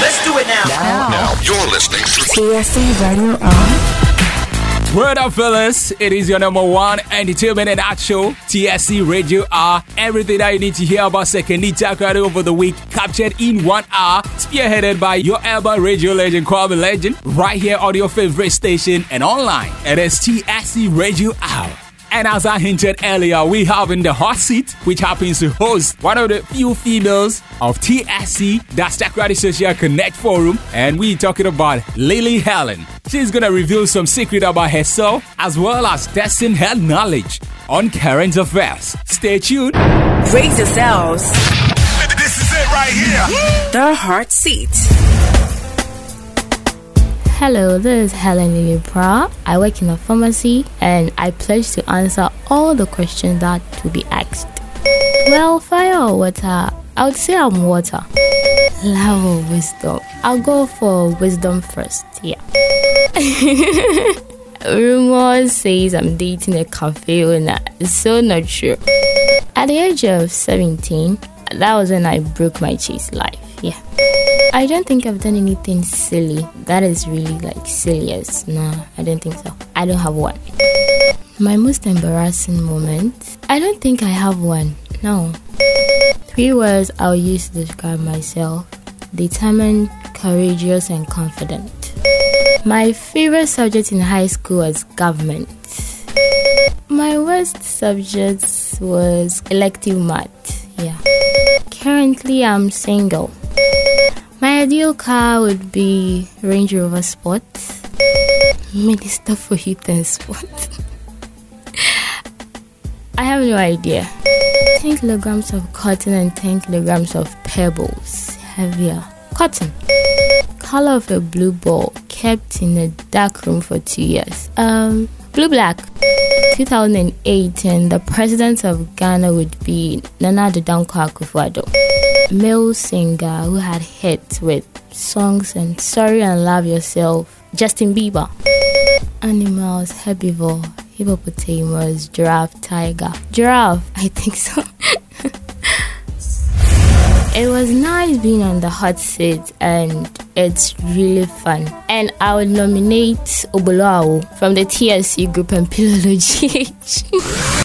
Let's do it now. Now, Now you're listening to TSC Radio on. Word up, fellas. It is your number one entertainment and art show, TSC Radio R. Everything that you need to hear about Sekondi-Takoradi over the week, captured in one hour, spearheaded by your urban radio legend, Kwame Legend, right here on your favorite station and online. It is TSC Radio R. And as I hinted earlier, we have in the hot seat, which happens to host one of the few females of TSC, that's Takoradi Social Connect Forum, and we talking about Lily Helen. She's gonna reveal some secret about herself as well as testing her knowledge on current affairs. Stay tuned. Raise yourselves. This is it right here. The hot Seat. Hello, this is Helen Lilipra. I work in a pharmacy and I pledge to answer all the questions that will be asked. Well, fire or water? I would say I'm water. Love or wisdom? I'll go for wisdom first, yeah. Rumors says I'm dating a cafe owner. So not true. At the age of 17, that was when I broke my chase life, yeah. I don't think I've done anything silly. That is really like silliest. No, I don't think so. I don't have one. My most embarrassing moment? I don't think I have one. No. Three words I'll use to describe myself determined, courageous, and confident. My favorite subject in high school was government. My worst subject was elective math. Yeah. Currently, I'm single. Ideal car would be Range Rover Sport. Minister for Youth and Sport. I have no idea. 10 kilograms of cotton and 10 kilograms of pebbles. Heavier. Cotton. Color of a blue ball kept in a dark room for two years. Um, blue black. 2008, and the president of Ghana would be Nana Dankwa Akufo-Addo male singer who had hits with songs and Sorry and Love Yourself, Justin Bieber. Animals, herbivore, hippopotamus, giraffe, tiger. Giraffe, I think so. it was nice being on the hot seat and it's really fun. And I would nominate Oboloao from the TSC group and Pilolo GH.